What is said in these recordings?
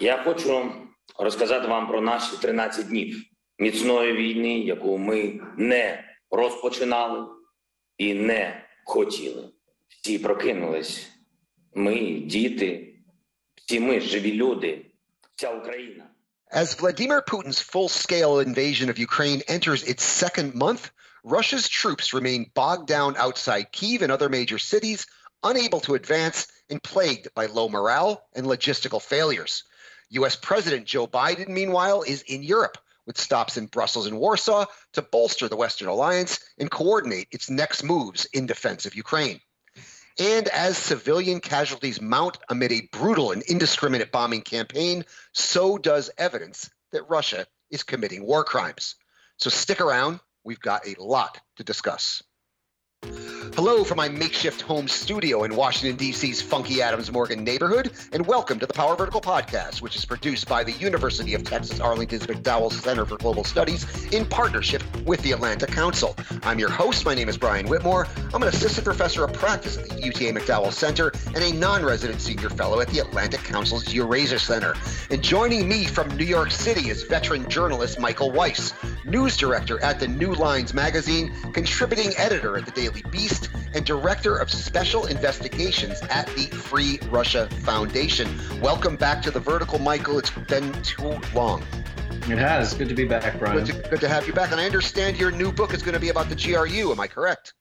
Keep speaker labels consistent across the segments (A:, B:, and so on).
A: Я хочу розказати вам про наші 13 днів міцної війни, яку ми не розпочинали і не хотіли. Всі прокинулись. Ми, діти, всі ми живі люди, вся Україна.
B: As Vladimir Putin's full scale invasion of Ukraine enters its second month, Russia's troops remain bogged down outside Kiev and other major cities, unable to advance and plagued by low morale and logistical failures. US President Joe Biden, meanwhile, is in Europe with stops in Brussels and Warsaw to bolster the Western alliance and coordinate its next moves in defense of Ukraine. And as civilian casualties mount amid a brutal and indiscriminate bombing campaign, so does evidence that Russia is committing war crimes. So stick around, we've got a lot to discuss. Hello from my makeshift home studio in Washington, D.C.'s funky Adams Morgan neighborhood, and welcome to the Power Vertical Podcast, which is produced by the University of Texas Arlington's McDowell Center for Global Studies in partnership with the Atlantic Council. I'm your host. My name is Brian Whitmore. I'm an assistant professor of practice at the UTA McDowell Center and a non resident senior fellow at the Atlantic Council's Eurasia Center. And joining me from New York City is veteran journalist Michael Weiss, news director at the New Lines magazine, contributing editor at the Daily Beast, and Director of Special Investigations at the Free Russia Foundation. Welcome back to the Vertical, Michael. It's been too long.
C: It has. Good to be back, Brian.
B: Good to, good to have you back. And I understand your new book is going to be about the GRU. Am I correct?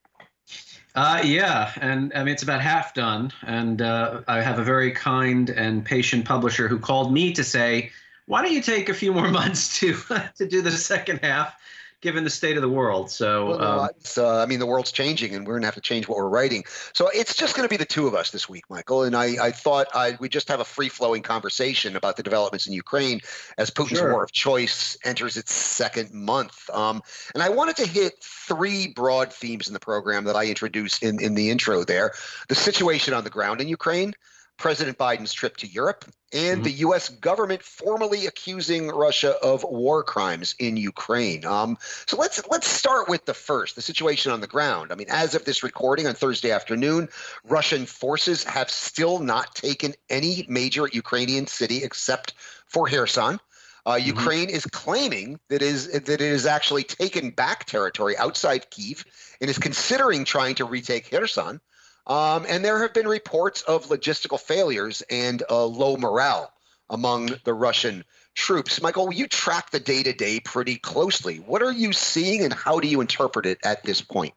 C: Uh, yeah, and I mean it's about half done, and uh, I have a very kind and patient publisher who called me to say, "Why don't you take a few more months to to do the second half?" Given the state of the world. So,
B: well, no, um, uh, I mean, the world's changing, and we're going to have to change what we're writing. So it's just going to be the two of us this week, Michael. And I, I thought I we just have a free flowing conversation about the developments in Ukraine as Putin's sure. war of choice enters its second month. Um, and I wanted to hit three broad themes in the program that I introduced in in the intro. There, the situation on the ground in Ukraine President Biden's trip to Europe, and mm-hmm. the U.S. government formally accusing Russia of war crimes in Ukraine. Um, so let's let's start with the first, the situation on the ground. I mean, as of this recording on Thursday afternoon, Russian forces have still not taken any major Ukrainian city except for Kherson. Uh, mm-hmm. Ukraine is claiming that is that it has actually taken back territory outside Kiev and is considering trying to retake Kherson. Um, and there have been reports of logistical failures and uh, low morale among the Russian troops. Michael, you track the day to day pretty closely. What are you seeing and how do you interpret it at this point?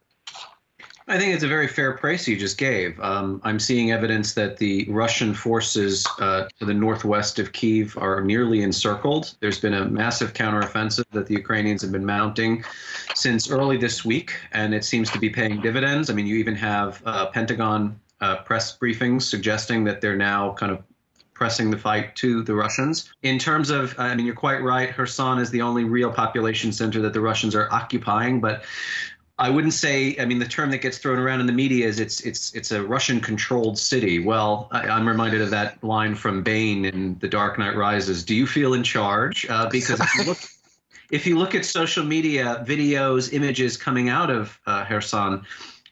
C: I think it's a very fair price you just gave. Um, I'm seeing evidence that the Russian forces uh, to the northwest of Kiev are nearly encircled. There's been a massive counteroffensive that the Ukrainians have been mounting since early this week, and it seems to be paying dividends. I mean, you even have uh, Pentagon uh, press briefings suggesting that they're now kind of pressing the fight to the Russians. In terms of, I mean, you're quite right. Kherson is the only real population center that the Russians are occupying, but I wouldn't say. I mean, the term that gets thrown around in the media is it's it's it's a Russian-controlled city. Well, I, am reminded of that line from Bane in The Dark Knight Rises. Do you feel in charge? Uh, because if you look. If you look at social media videos, images coming out of uh, Kherson,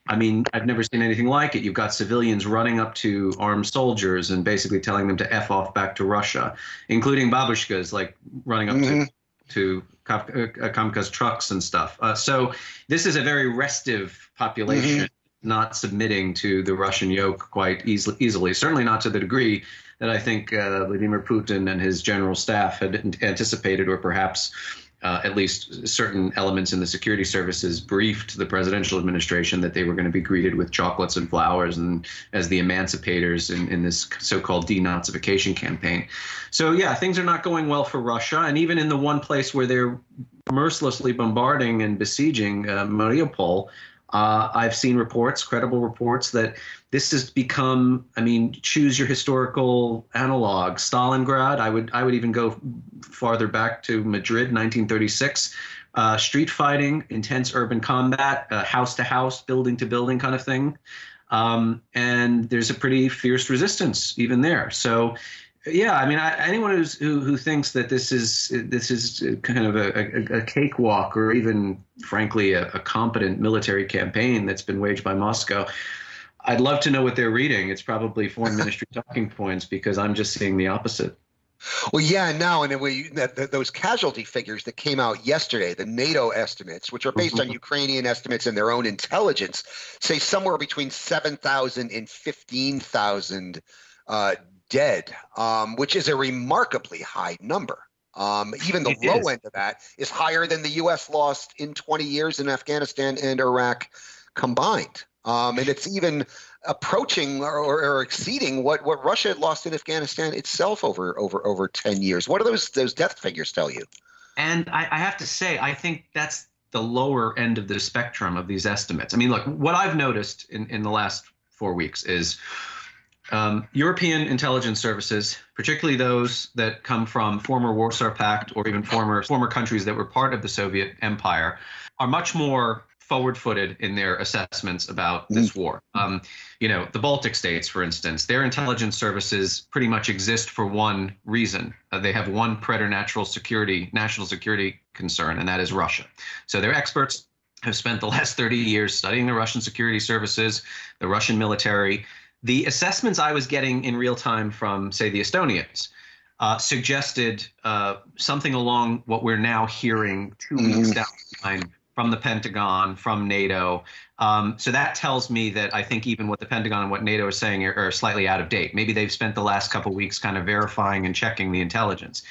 C: I mean, I've never seen anything like it. You've got civilians running up to armed soldiers and basically telling them to f off back to Russia, including babushkas like running up mm-hmm. to to Kamaz trucks and stuff. Uh, so this is a very restive population, mm-hmm. not submitting to the Russian yoke quite easily, easily. Certainly not to the degree that I think uh, Vladimir Putin and his general staff had anticipated, or perhaps uh, at least certain elements in the security services briefed the presidential administration that they were going to be greeted with chocolates and flowers and as the emancipators in, in this so-called denazification campaign. So yeah, things are not going well for Russia, and even in the one place where they're mercilessly bombarding and besieging uh, Mariupol, uh, I've seen reports, credible reports, that this has become. I mean, choose your historical analog. Stalingrad. I would. I would even go farther back to Madrid, 1936. Uh, street fighting, intense urban combat, uh, house to house, building to building kind of thing. Um, and there's a pretty fierce resistance even there. So yeah, I mean, I, anyone who's, who who thinks that this is this is kind of a, a, a cakewalk or even, frankly, a, a, competent military campaign that's been waged by Moscow, I'd love to know what they're reading. It's probably foreign ministry talking points because I'm just seeing the opposite.
B: Well, yeah, now and we that, that, those casualty figures that came out yesterday, the NATO estimates, which are based on mm-hmm. Ukrainian estimates and their own intelligence, say somewhere between 7,000 and 15,000 uh, dead, um, which is a remarkably high number. Um, even the it low is. end of that is higher than the U.S. lost in 20 years in Afghanistan and Iraq combined. Um, and it's even approaching or, or, exceeding what, what Russia lost in Afghanistan itself over over over 10 years. What do those those death figures tell you?
C: And I, I have to say, I think that's the lower end of the spectrum of these estimates. I mean, look, what I've noticed in, in the last four weeks is um, European intelligence services, particularly those that come from former Warsaw Pact or even former former countries that were part of the Soviet Empire, are much more forward-footed in their assessments about this mm-hmm. war. Um, you know, the Baltic states, for instance, their intelligence services pretty much exist for one reason. Uh, they have one preternatural security, national security concern, and that is Russia. So their experts have spent the last 30 years studying the Russian security services, the Russian military. The assessments I was getting in real time from, say, the Estonians. Uh, suggested uh, something along what we're now hearing 2 mm-hmm. weeks down the line from the Pentagon, from NATO. Um, so that tells me that I think even what the Pentagon and what NATO is saying are, are slightly out of date. Maybe they've spent the last couple weeks kind of verifying and checking the intelligence.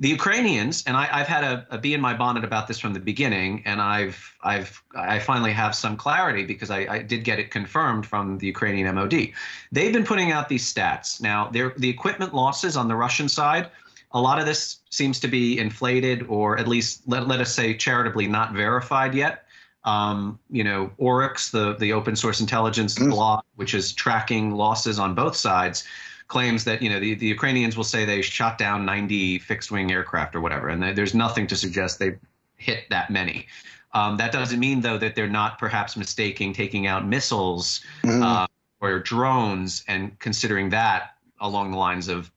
C: The Ukrainians, and I, have had a, a bee in my bonnet about this from the beginning, and I've I've I finally have some clarity because I, I did get it confirmed from the Ukrainian MOD. They've been putting out these stats. Now, the equipment losses on the Russian side a lot of this seems to be inflated or at least let, let us say charitably not verified yet um, you know oryx the, the open source intelligence mm. blog which is tracking losses on both sides claims that you know the, the ukrainians will say they shot down 90 fixed wing aircraft or whatever and there's nothing to suggest they hit that many um, that doesn't mean though that they're not perhaps mistaking taking out missiles mm. uh, or drones and considering that along the lines of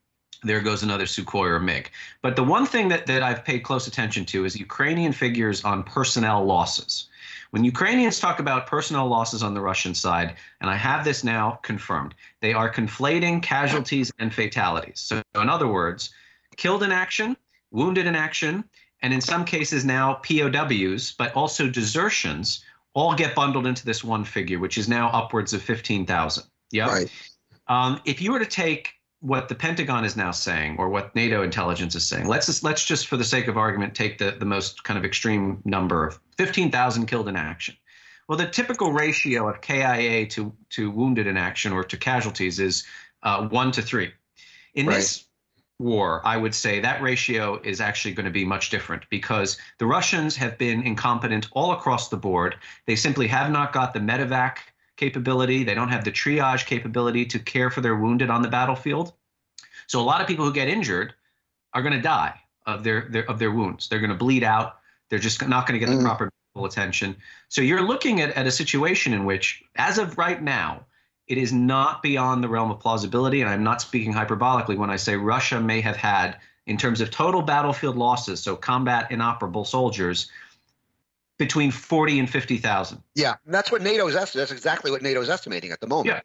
C: there goes another Sukhoi or MiG. But the one thing that, that I've paid close attention to is Ukrainian figures on personnel losses. When Ukrainians talk about personnel losses on the Russian side, and I have this now confirmed, they are conflating casualties and fatalities. So, in other words, killed in action, wounded in action, and in some cases now POWs, but also desertions, all get bundled into this one figure, which is now upwards of 15,000. Yeah. Right. Um, if you were to take what the Pentagon is now saying, or what NATO intelligence is saying. Let's just, let's just, for the sake of argument, take the, the most kind of extreme number of 15,000 killed in action. Well, the typical ratio of KIA to, to wounded in action or to casualties is uh, one to three. In right. this war, I would say that ratio is actually going to be much different because the Russians have been incompetent all across the board. They simply have not got the medevac capability. They don't have the triage capability to care for their wounded on the battlefield. So a lot of people who get injured are going to die of their, their of their wounds. They're going to bleed out. They're just not going to get the mm. proper attention. So you're looking at, at a situation in which, as of right now, it is not beyond the realm of plausibility, and I'm not speaking hyperbolically when I say Russia may have had, in terms of total battlefield losses, so combat inoperable soldiers, between 40 and 50,000.
B: Yeah, that's what NATO is estimating. That's exactly what NATO is estimating at the moment.
C: Yeah.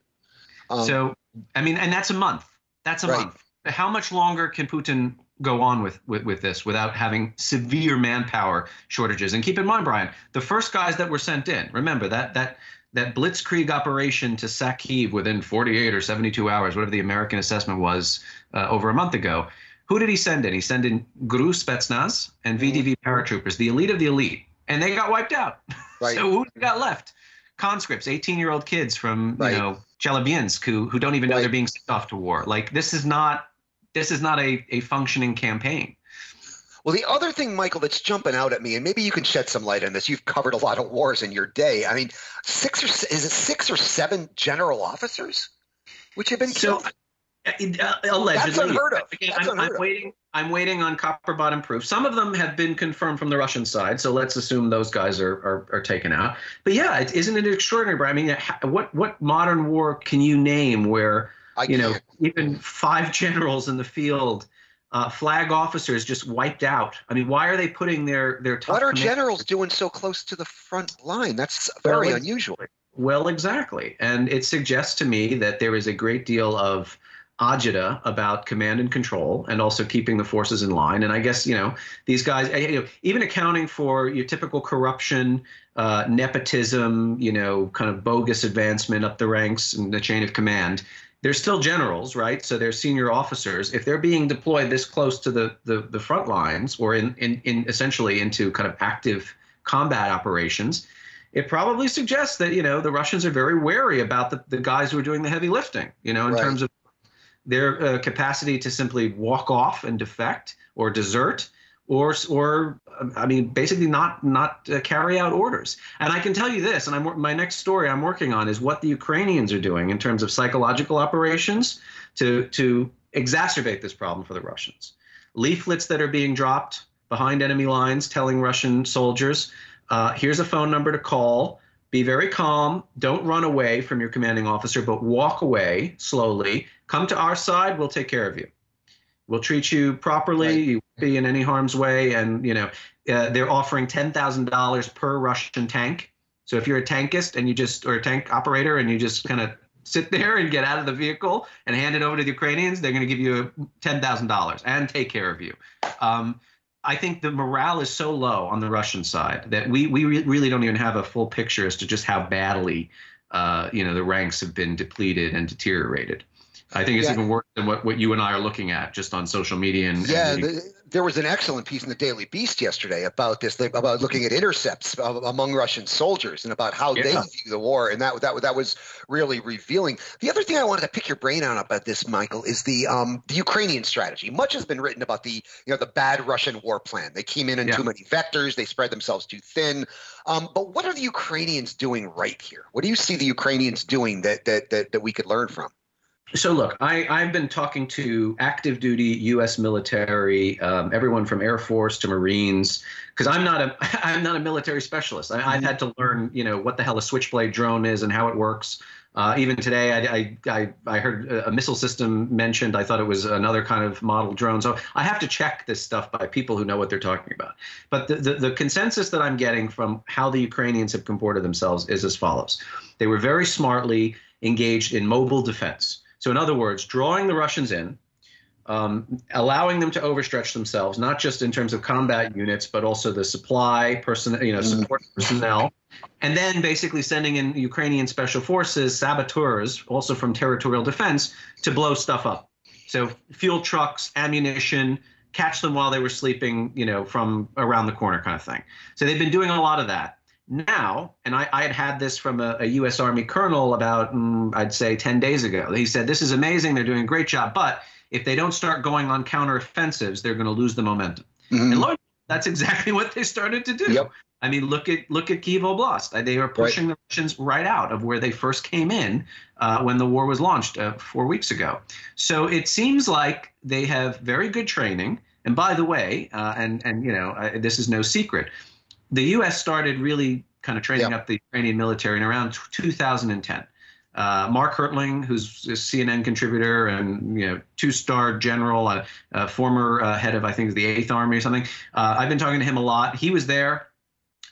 C: Um, so, I mean, and that's a month. That's a right. month. How much longer can Putin go on with, with, with this without having severe manpower shortages? And keep in mind, Brian, the first guys that were sent in, remember that that that blitzkrieg operation to sack Kiev within 48 or 72 hours, whatever the American assessment was uh, over a month ago. Who did he send in? He sent in GRU Spetsnaz and VDV paratroopers, the elite of the elite and they got wiped out. Right. so who got left? Conscripts, 18 year old kids from right. you know Chelyabinsk who who don't even know right. they're being sent off to war. Like this is not this is not a, a functioning campaign.
B: Well, the other thing, Michael, that's jumping out at me, and maybe you can shed some light on this. You've covered a lot of wars in your day. I mean, six or is it six or seven general officers which have been so, killed?
C: Allegedly. That's
B: unheard of. Again,
C: That's
B: I'm,
C: unheard I'm, waiting. I'm waiting on copper bottom proof. Some of them have been confirmed from the Russian side, so let's assume those guys are are, are taken out. But yeah, is isn't it extraordinary? I mean, what what modern war can you name where I you know even five generals in the field? Uh, flag officers just wiped out. I mean, why are they putting their their top?
B: What are generals doing so close to the front line? That's very well, unusual.
C: Well, exactly, and it suggests to me that there is a great deal of agita about command and control and also keeping the forces in line. And I guess, you know, these guys, eh, you know, even accounting for your typical corruption, uh, nepotism, you know, kind of bogus advancement up the ranks and the chain of command, they're still generals, right? So they're senior officers. If they're being deployed this close to the, the, the front lines or in, in, in essentially into kind of active combat operations, it probably suggests that you know the Russians are very wary about the, the guys who are doing the heavy lifting. You know, in right. terms of their uh, capacity to simply walk off and defect or desert, or or I mean, basically not not uh, carry out orders. And I can tell you this, and I'm my next story I'm working on is what the Ukrainians are doing in terms of psychological operations to to exacerbate this problem for the Russians. Leaflets that are being dropped behind enemy lines telling Russian soldiers uh, here's a phone number to call. Be very calm. Don't run away from your commanding officer, but walk away slowly. Come to our side. We'll take care of you. We'll treat you properly. Right. You won't be in any harm's way. And you know, uh, they're offering ten thousand dollars per Russian tank. So if you're a tankist and you just or a tank operator and you just kind of sit there and get out of the vehicle and hand it over to the Ukrainians, they're going to give you ten thousand dollars and take care of you. Um, I think the morale is so low on the Russian side that we we re- really don't even have a full picture as to just how badly uh, you know the ranks have been depleted and deteriorated. I think it's yeah. even worse than what, what you and I are looking at just on social media. And,
B: yeah,
C: and
B: the, there was an excellent piece in the Daily Beast yesterday about this, about looking at intercepts among Russian soldiers and about how yeah. they view the war, and that that that was really revealing. The other thing I wanted to pick your brain on about this, Michael, is the um, the Ukrainian strategy. Much has been written about the you know the bad Russian war plan. They came in in yeah. too many vectors. They spread themselves too thin. Um, but what are the Ukrainians doing right here? What do you see the Ukrainians doing that that that, that we could learn from?
C: So look, I, I've been talking to active duty U.S. military, um, everyone from Air Force to Marines, because I'm not a I'm not a military specialist. I, have had to learn, you know, what the hell a Switchblade drone is and how it works. Uh, even today, I, I, I heard a missile system mentioned. I thought it was another kind of model drone. So I have to check this stuff by people who know what they're talking about. But the, the, the consensus that I'm getting from how the Ukrainians have comported themselves is as follows: They were very smartly engaged in mobile defense. So, in other words, drawing the Russians in, um, allowing them to overstretch themselves, not just in terms of combat units, but also the supply person, you know, mm-hmm. support personnel, and then basically sending in Ukrainian special forces, saboteurs, also from territorial defense, to blow stuff up. So, fuel trucks, ammunition, catch them while they were sleeping, you know, from around the corner, kind of thing. So they've been doing a lot of that now, and I, I, had had this from a, a U.S. Army colonel about, mm, I'd say, 10 days ago. He said, This is amazing. They're doing a great job. But if they don't start going on counteroffensives, they're going to lose the momentum. Mm-hmm. And look, that's exactly what they started to do. Yep. I mean, look at look at Kiev Oblast. They were pushing right. the Russians right out of where they first came in uh, when the war was launched uh, four weeks ago. So it seems like they have very good training. And by the way, uh, and and you know, uh, this is no secret the U.S. started really kind of training yeah. up the Ukrainian military in around 2010. Uh, Mark Hertling, who's a CNN contributor and you know two-star general, a, a former uh, head of I think the Eighth Army or something. Uh, I've been talking to him a lot. He was there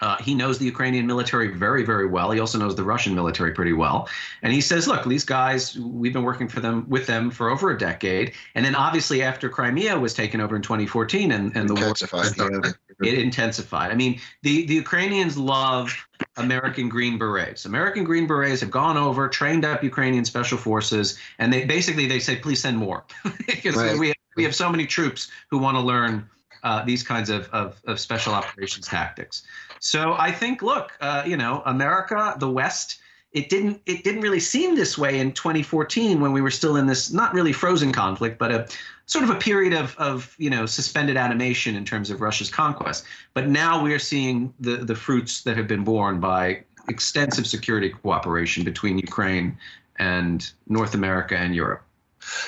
C: uh, he knows the Ukrainian military very, very well. He also knows the Russian military pretty well. And he says, look, these guys, we've been working for them with them for over a decade. And then obviously after Crimea was taken over in 2014 and, and the war started, it intensified. I mean, the, the Ukrainians love American Green Berets. American Green Berets have gone over, trained up Ukrainian special forces, and they basically they say, please send more. because right. we, have, we have so many troops who want to learn uh, these kinds of, of, of, special operations tactics. So I think, look, uh, you know, America, the West, it didn't it didn't really seem this way in 2014 when we were still in this not really frozen conflict, but a sort of a period of, of you know suspended animation in terms of Russia's conquest. But now we're seeing the the fruits that have been borne by extensive security cooperation between Ukraine and North America and Europe.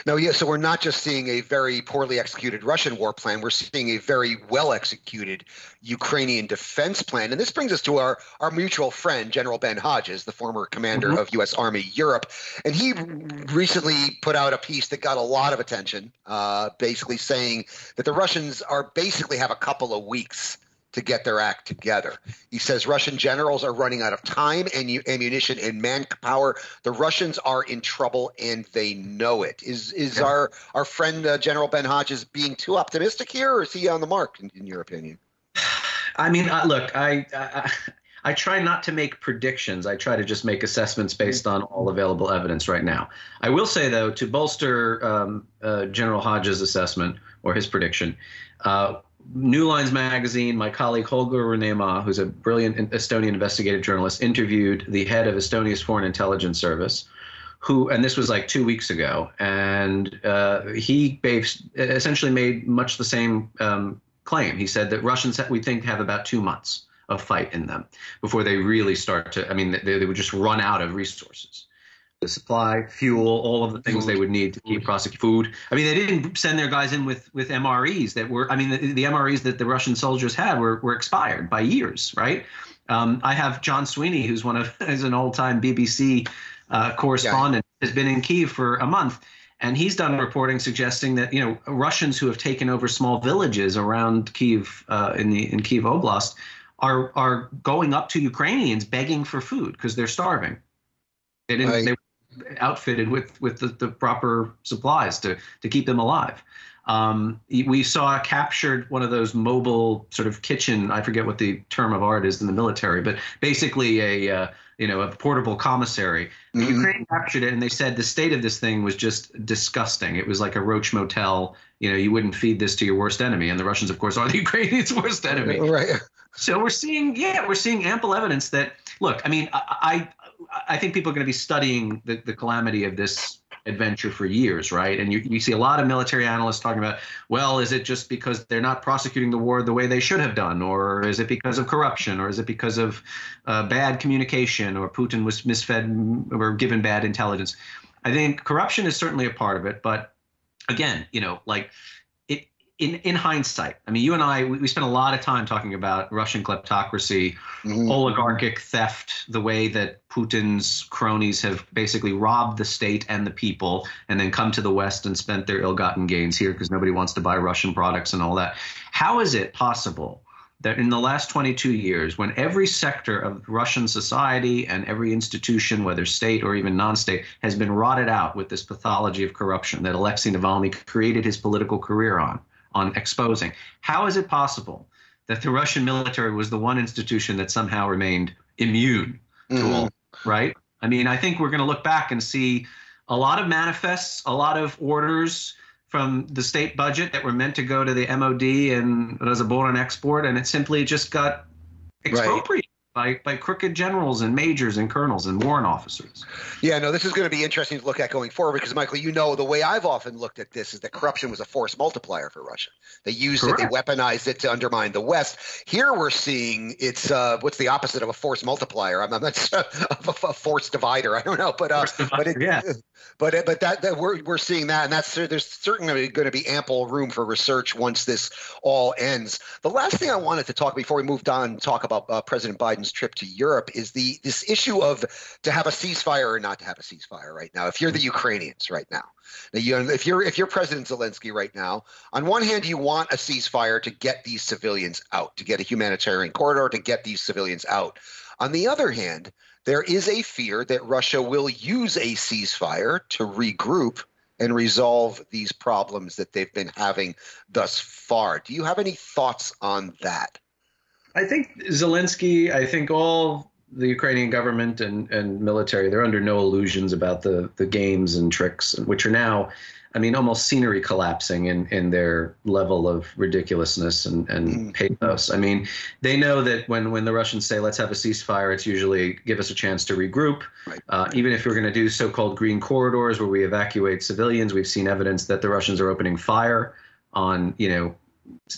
B: No, yeah. So we're not just seeing a very poorly executed Russian war plan. We're seeing a very well executed Ukrainian defense plan. And this brings us to our, our mutual friend, General Ben Hodges, the former commander mm-hmm. of U.S. Army Europe. And he recently put out a piece that got a lot of attention, uh, basically saying that the Russians are basically have a couple of weeks to get their act together. He says Russian generals are running out of time and ammunition and manpower. The Russians are in trouble and they know it. Is is yeah. our our friend uh, General Ben Hodges being too optimistic here, or is he on the mark in, in your opinion?
C: I mean, uh, look, I, I I try not to make predictions. I try to just make assessments based on all available evidence right now. I will say, though, to bolster um, uh, General Hodges' assessment or his prediction, uh, New Lines magazine, my colleague Holger Roonemaa, who's a brilliant Estonian investigative journalist, interviewed the head of Estonia's Foreign Intelligence Service, who, and this was like two weeks ago, and uh, he essentially made much the same um, claim. He said that Russians, we think, have about two months of fight in them before they really start to. I mean, they, they would just run out of resources. The supply, fuel, all of the things they would need to keep prosecuting food. I mean, they didn't send their guys in with with MREs that were. I mean, the, the MREs that the Russian soldiers had were were expired by years, right? Um, I have John Sweeney, who's one of is an old time BBC uh, correspondent, yeah. has been in Kiev for a month and he's done reporting suggesting that you know Russians who have taken over small villages around Kiev uh, in the in Kiev Oblast are are going up to Ukrainians begging for food because they're starving. They didn't. Right. They outfitted with with the, the proper supplies to to keep them alive. Um, we saw captured one of those mobile sort of kitchen. I forget what the term of art is in the military, but basically a uh, you know a portable commissary. The mm-hmm. Ukraine captured it, and they said the state of this thing was just disgusting. It was like a roach motel. You know, you wouldn't feed this to your worst enemy, and the Russians, of course, are the Ukrainians' worst enemy.
B: Right.
C: So we're seeing, yeah, we're seeing ample evidence that. Look, I mean, I I, I think people are going to be studying the, the calamity of this adventure for years, right? And you, you see a lot of military analysts talking about, well, is it just because they're not prosecuting the war the way they should have done? Or is it because of corruption? Or is it because of uh, bad communication? Or Putin was misfed or given bad intelligence? I think corruption is certainly a part of it. But again, you know, like in in hindsight, I mean, you and I, we, we spent a lot of time talking about Russian kleptocracy, mm-hmm. oligarchic theft, the way that Putin's cronies have basically robbed the state and the people, and then come to the West and spent their ill-gotten gains here because nobody wants to buy Russian products and all that. How is it possible? That in the last 22 years, when every sector of Russian society and every institution, whether state or even non state, has been rotted out with this pathology of corruption that Alexei Navalny created his political career on, on exposing. How is it possible that the Russian military was the one institution that somehow remained immune to mm. all, right? I mean, I think we're going to look back and see a lot of manifests, a lot of orders from the state budget that were meant to go to the MOD and Rosoboronexport, and it simply just got expropriated by, by crooked generals and majors and colonels and warrant officers.
B: Yeah, no, this is going to be interesting to look at going forward because, Michael, you know, the way I've often looked at this is that corruption was a force multiplier for Russia. They used Correct. it, they weaponized it to undermine the West. Here we're seeing it's uh, what's the opposite of a force multiplier? I'm, I'm not of a, a force divider. I don't know, but uh, but it, yeah. But but that, that we're we're seeing that, and that's there's certainly going to be ample room for research once this all ends. The last thing I wanted to talk before we moved on, talk about uh, President Biden's trip to Europe is the this issue of to have a ceasefire or not to have a ceasefire right now. If you're the mm-hmm. Ukrainians right now, now you, if you're if you're President Zelensky right now, on one hand you want a ceasefire to get these civilians out, to get a humanitarian corridor to get these civilians out. On the other hand there is a fear that Russia will use a ceasefire to regroup and resolve these problems that they've been having thus far. Do you have any thoughts on that?
C: I think Zelensky, I think all the Ukrainian government and, and military, they're under no illusions about the, the games and tricks, which are now I mean, almost scenery collapsing in, in their level of ridiculousness and, and mm. pathos. I mean, they know that when, when the Russians say, let's have a ceasefire, it's usually give us a chance to regroup. Uh, even if we're going to do so called green corridors where we evacuate civilians, we've seen evidence that the Russians are opening fire on, you know,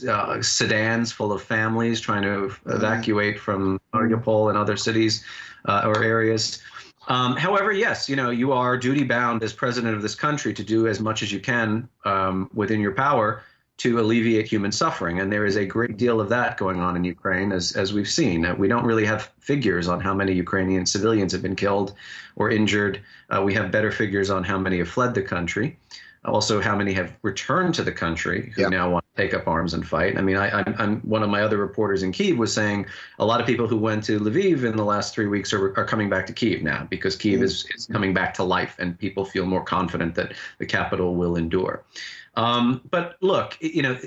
C: uh, sedans full of families trying to evacuate from Mariupol and other cities uh, or areas. Um, however, yes, you know, you are duty bound as president of this country to do as much as you can um, within your power to alleviate human suffering. And there is a great deal of that going on in Ukraine, as, as we've seen. Uh, we don't really have figures on how many Ukrainian civilians have been killed or injured. Uh, we have better figures on how many have fled the country. Also, how many have returned to the country who
B: Yeah.
C: now want to take up arms and fight? I mean, I, I'm, I'm one of my other reporters in Kiev was saying a lot of people who went to Lviv in the last three weeks are, are coming back to Kiev now because Kiev is, is coming back to life and people feel more confident that the capital will endure. Um, but look, you know,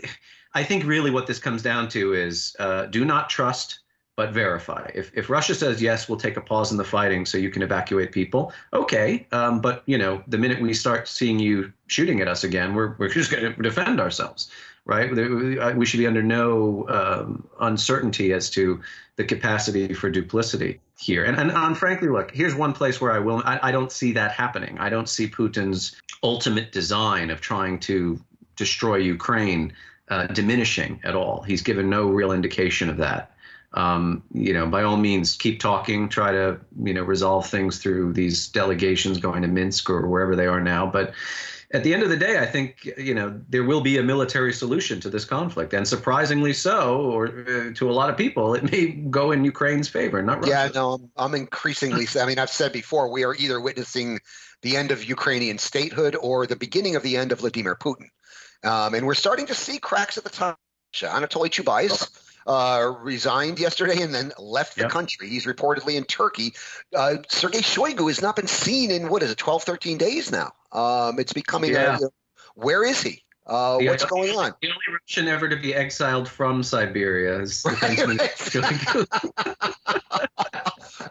C: I think really what this comes down to is uh, do not trust but verify. If, if Russia says yes, we'll take a pause in the fighting so you can evacuate people. Okay, um, but you know, the minute we start seeing you shooting at us again, we're we're just going to defend ourselves, right? We should be under no um, uncertainty as to the capacity for duplicity here. And and, and frankly, look, here's one place where I will I, I don't see that happening. I don't see Putin's ultimate design of trying to destroy Ukraine uh, diminishing at all. He's given no real indication of that um, you know, by all means, keep talking, try to, you know, resolve things through these delegations going to Minsk or wherever they are now. But at the end of the day, I think, you know, there will be a military solution to this conflict. And surprisingly so, or uh, to a lot of people, it may go in Ukraine's favor, not Russia's.
B: Yeah, no, I'm, I'm increasingly, I mean, I've said before, we are either witnessing the end of Ukrainian statehood or the beginning of the end of Vladimir Putin. Um, and we're starting to see cracks at the top. Anatoly Chubais uh, resigned yesterday and then left the
C: Yep.
B: country. He's reportedly in Turkey. Uh, Sergei Shoigu has not been seen in, what is it, 12, 13 days now. Um, it's becoming,
C: Yeah.
B: a, where is he? Uh,
C: Yeah.
B: What's going on?
C: The only Russian ever to be exiled from Siberia is defenseman Shoigu.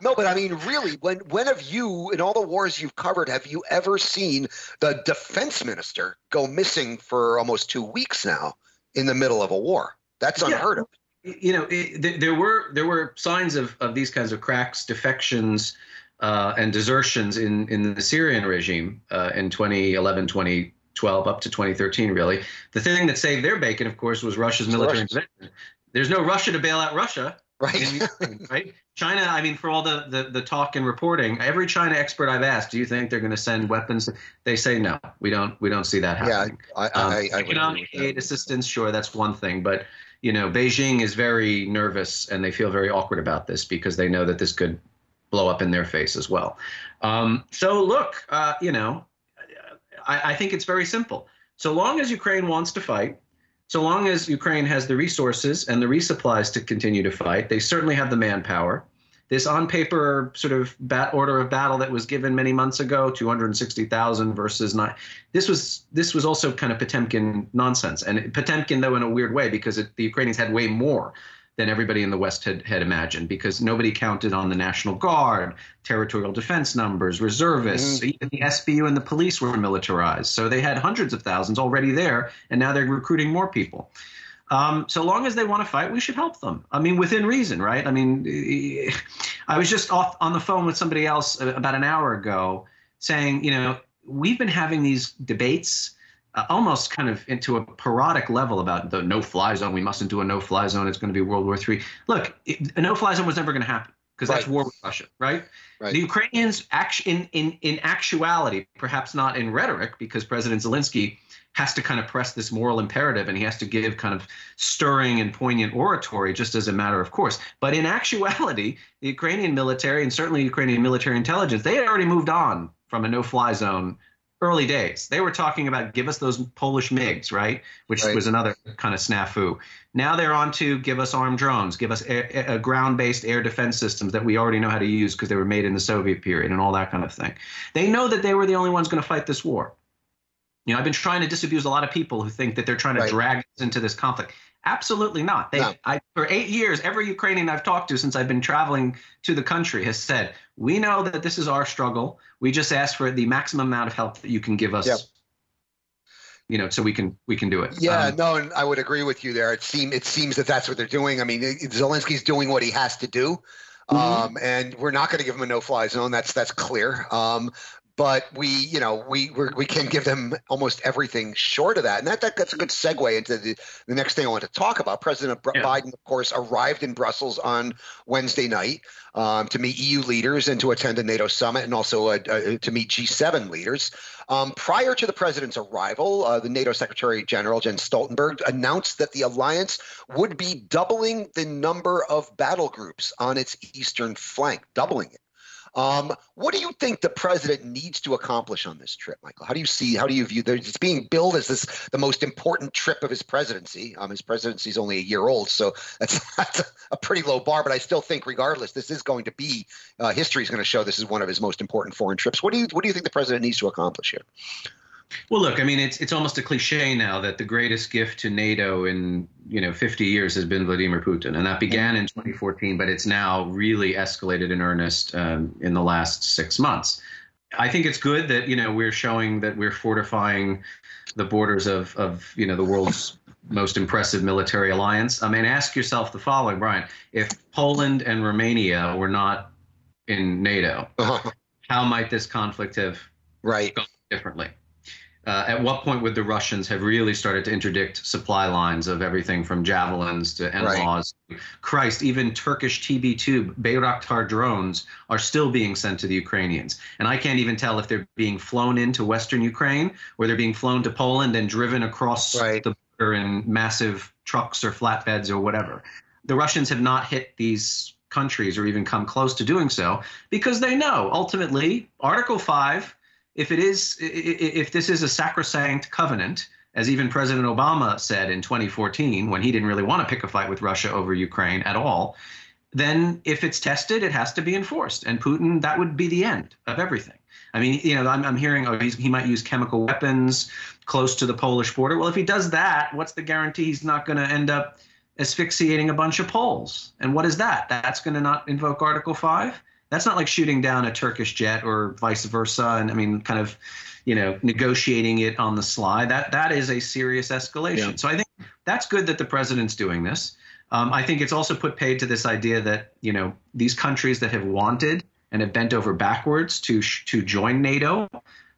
B: No, but I mean, really, when when have you, in all the wars you've covered, have you ever seen the defense minister go missing for almost two weeks now in the middle of a war? That's
C: Yeah.
B: unheard of.
C: You know, it, th- there were there were signs of, of these kinds of cracks, defections, uh, and desertions in in the Syrian regime uh, in 2011, 2012, up to 2013. Really, the thing that saved their bacon, of course, was Russia's
B: It's
C: military
B: Russians.
C: intervention. There's no Russia to bail out Russia,
B: Right?
C: Ukraine, right? China, I mean, for all the, the the talk and reporting, every China expert I've asked, do you think they're going to send weapons? They say no. We don't. We don't see that
B: Yeah,
C: happening.
B: I,
C: Um,
B: I, I
C: economic aid assistance, sure, that's one thing, but you know, Beijing is very nervous and they feel very awkward about this because they know that this could blow up in their face as well. Um, so look, uh, you know, I, I think it's very simple. So long as Ukraine wants to fight, so long as Ukraine has the resources and the resupplies to continue to fight, they certainly have the manpower. This on paper sort of bat order of battle that was given many months ago, 260,000 versus nine. This was this was also kind of Potemkin nonsense, and Potemkin though in a weird way because it, the Ukrainians had way more than everybody in the West had, had imagined because nobody counted on the National Guard, territorial defense numbers, reservists, mm-hmm. even the SBU and the police were militarized. So they had hundreds of thousands already there, and now they're recruiting more people. Um, so long as they want to fight, we should help them. I mean, within reason, right? I mean, I was just off on the phone with somebody else about an hour ago saying, you know, we've been having these debates uh, almost kind of into a parodic level about the no-fly zone. We mustn't do a no-fly zone. It's going to be World War III. Look, it, a no-fly zone was never going to happen because that's war with Russia, right?
B: Right.
C: The Ukrainians, act- in, in, in actuality, perhaps not in rhetoric, because President Zelensky has to kind of press this moral imperative and he has to give kind of stirring and poignant oratory just as a matter of course. But in actuality, the Ukrainian military and certainly Ukrainian military intelligence, they had already moved on from a no fly zone early days. They were talking about give us those Polish MiGs, right? Which
B: Right.
C: was another kind of snafu. Now they're on to give us armed drones, give us air, a ground-based air defense systems that we already know how to use because they were made in the Soviet period and all that kind of thing. They know that they were the only ones going to fight this war. You know, I've been trying to disabuse a lot of people who think that they're trying to
B: Right.
C: drag us into this conflict. Absolutely not. They,
B: No.
C: I, for eight years, every Ukrainian I've talked to since I've been traveling to the country has said, "We know that this is our struggle. We just ask for the maximum amount of help that you can give us."
B: Yep.
C: You know, so we can we can do it.
B: Yeah,
C: Um,
B: no, and I would agree with you there. It seem it seems that that's what they're doing. I mean, Zelensky's doing what he has to do,
C: Mhm.
B: um, and we're not going to give him a no-fly zone. That's that's clear. Um, but we, you know, we we're, we can give them almost everything short of that, and that, that that's a good segue into the the next thing I want to talk about. President
C: Yeah.
B: Biden, of course, arrived in Brussels on Wednesday night um, to meet EU leaders and to attend a NATO summit, and also uh, uh, to meet G7 leaders. Um, prior to the president's arrival, uh, the NATO Secretary General Jens Stoltenberg announced that the alliance would be doubling the number of battle groups on its eastern flank, doubling it. Um, what do you think the president needs to accomplish on this trip, Michael? How do you see? How do you view? It's being billed as this the most important trip of his presidency. Um, his presidency is only a year old, so that's, that's a pretty low bar. But I still think, regardless, this is going to be uh, history is going to show this is one of his most important foreign trips. What do you What do you think the president needs to accomplish here?
C: Well, look, I mean, it's it's almost a cliche now that the greatest gift to NATO in you know 50 years has been Vladimir Putin, and that began in 2014, but it's now really escalated in earnest um, in the last six months. I think it's good that you know we're showing that we're fortifying the borders of of you know the world's most impressive military alliance. I mean, ask yourself the following, Brian: If Poland and Romania were not in NATO, uh-huh. how might this conflict have
B: right
C: gone differently? Uh, at what point would the Russians have really started to interdict supply lines of everything from javelins to NLAWs? Right. Christ, even Turkish TB2 Bayraktar drones are still being sent to the Ukrainians. And I can't even tell if they're being flown into Western Ukraine or they're being flown to Poland and driven across right. the border in massive trucks or flatbeds or whatever. The Russians have not hit these countries or even come close to doing so because they know ultimately Article 5 if it is if this is a sacrosanct covenant as even president obama said in 2014 when he didn't really want to pick a fight with russia over ukraine at all then if it's tested it has to be enforced. And putin that would be the end of everything. I mean you know i'm, I'm hearing oh he might use chemical weapons close to the polish border. Well if he does that what's the guarantee he's not going to end up asphyxiating a bunch of poles? And what is that? That's going to not invoke article 5 that's not like shooting down a Turkish jet or vice versa. And I mean, kind of, you know, negotiating it on the sly. That that is a serious escalation. Yeah. So I think that's good that the president's doing this. Um, I think it's also put paid to this idea that you know these countries that have wanted and have bent over backwards to to join NATO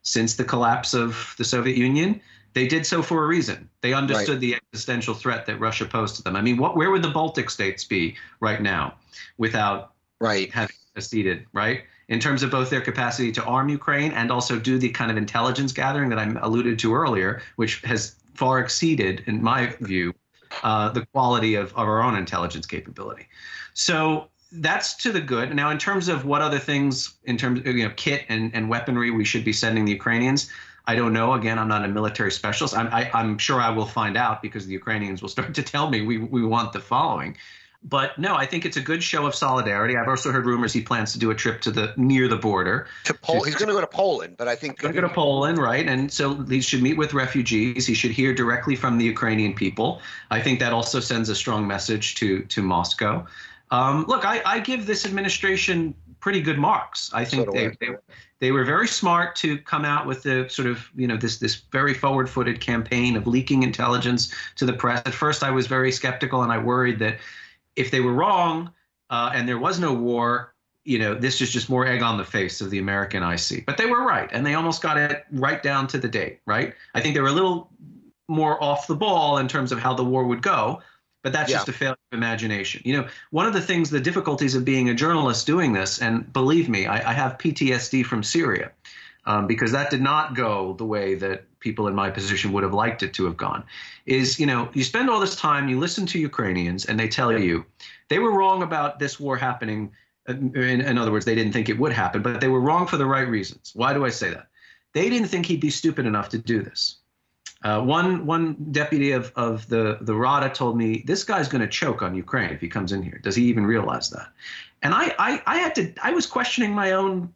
C: since the collapse of the Soviet Union, they did so for a reason. They understood right. the existential threat that Russia posed to them. I mean, what where would the Baltic states be right now without
B: right
C: having seceded, right? In terms of both their capacity to arm Ukraine and also do the kind of intelligence gathering that I alluded to earlier, which has far exceeded, in my view, uh, the quality of, of our own intelligence capability. So that's to the good. Now, in terms of what other things, in terms of you know, kit and, and weaponry we should be sending the Ukrainians, I don't know. Again, I'm not a military specialist. I'm, I, i am sure I will find out because the Ukrainians will start to tell me we, we want the following. But no, I think it's a good show of solidarity. I've also heard rumors he plans to do a trip to the near the border.
B: To Pol- he's going to go to Poland, but I think
C: going to go to Poland, right? And so he should meet with refugees. He should hear directly from the Ukrainian people. I think that also sends a strong message to to Moscow. Um, look, I, I give this administration pretty good marks. I think so they, they, they were very smart to come out with the sort of you know this this very forward-footed campaign of leaking intelligence to the press. At first, I was very skeptical and I worried that if they were wrong uh, and there was no war, you know, this is just more egg on the face of the American IC. But they were right, and they almost got it right down to the date, right? I think they were a little more off the ball in terms of how the war would go, but that's yeah. just a failure of imagination. You know, one of the things, the difficulties of being a journalist doing this, and believe me, I, I have PTSD from Syria. Um, because that did not go the way that people in my position would have liked it to have gone is you know you spend all this time you listen to ukrainians and they tell you they were wrong about this war happening in, in, other words they didn't think it would happen but they were wrong for the right reasons why do i say that they didn't think he'd be stupid enough to do this uh, one one deputy of, of the the Rada told me this guy's going to choke on Ukraine if he comes in here. Does he even realize that? And I, I I had to I was questioning my own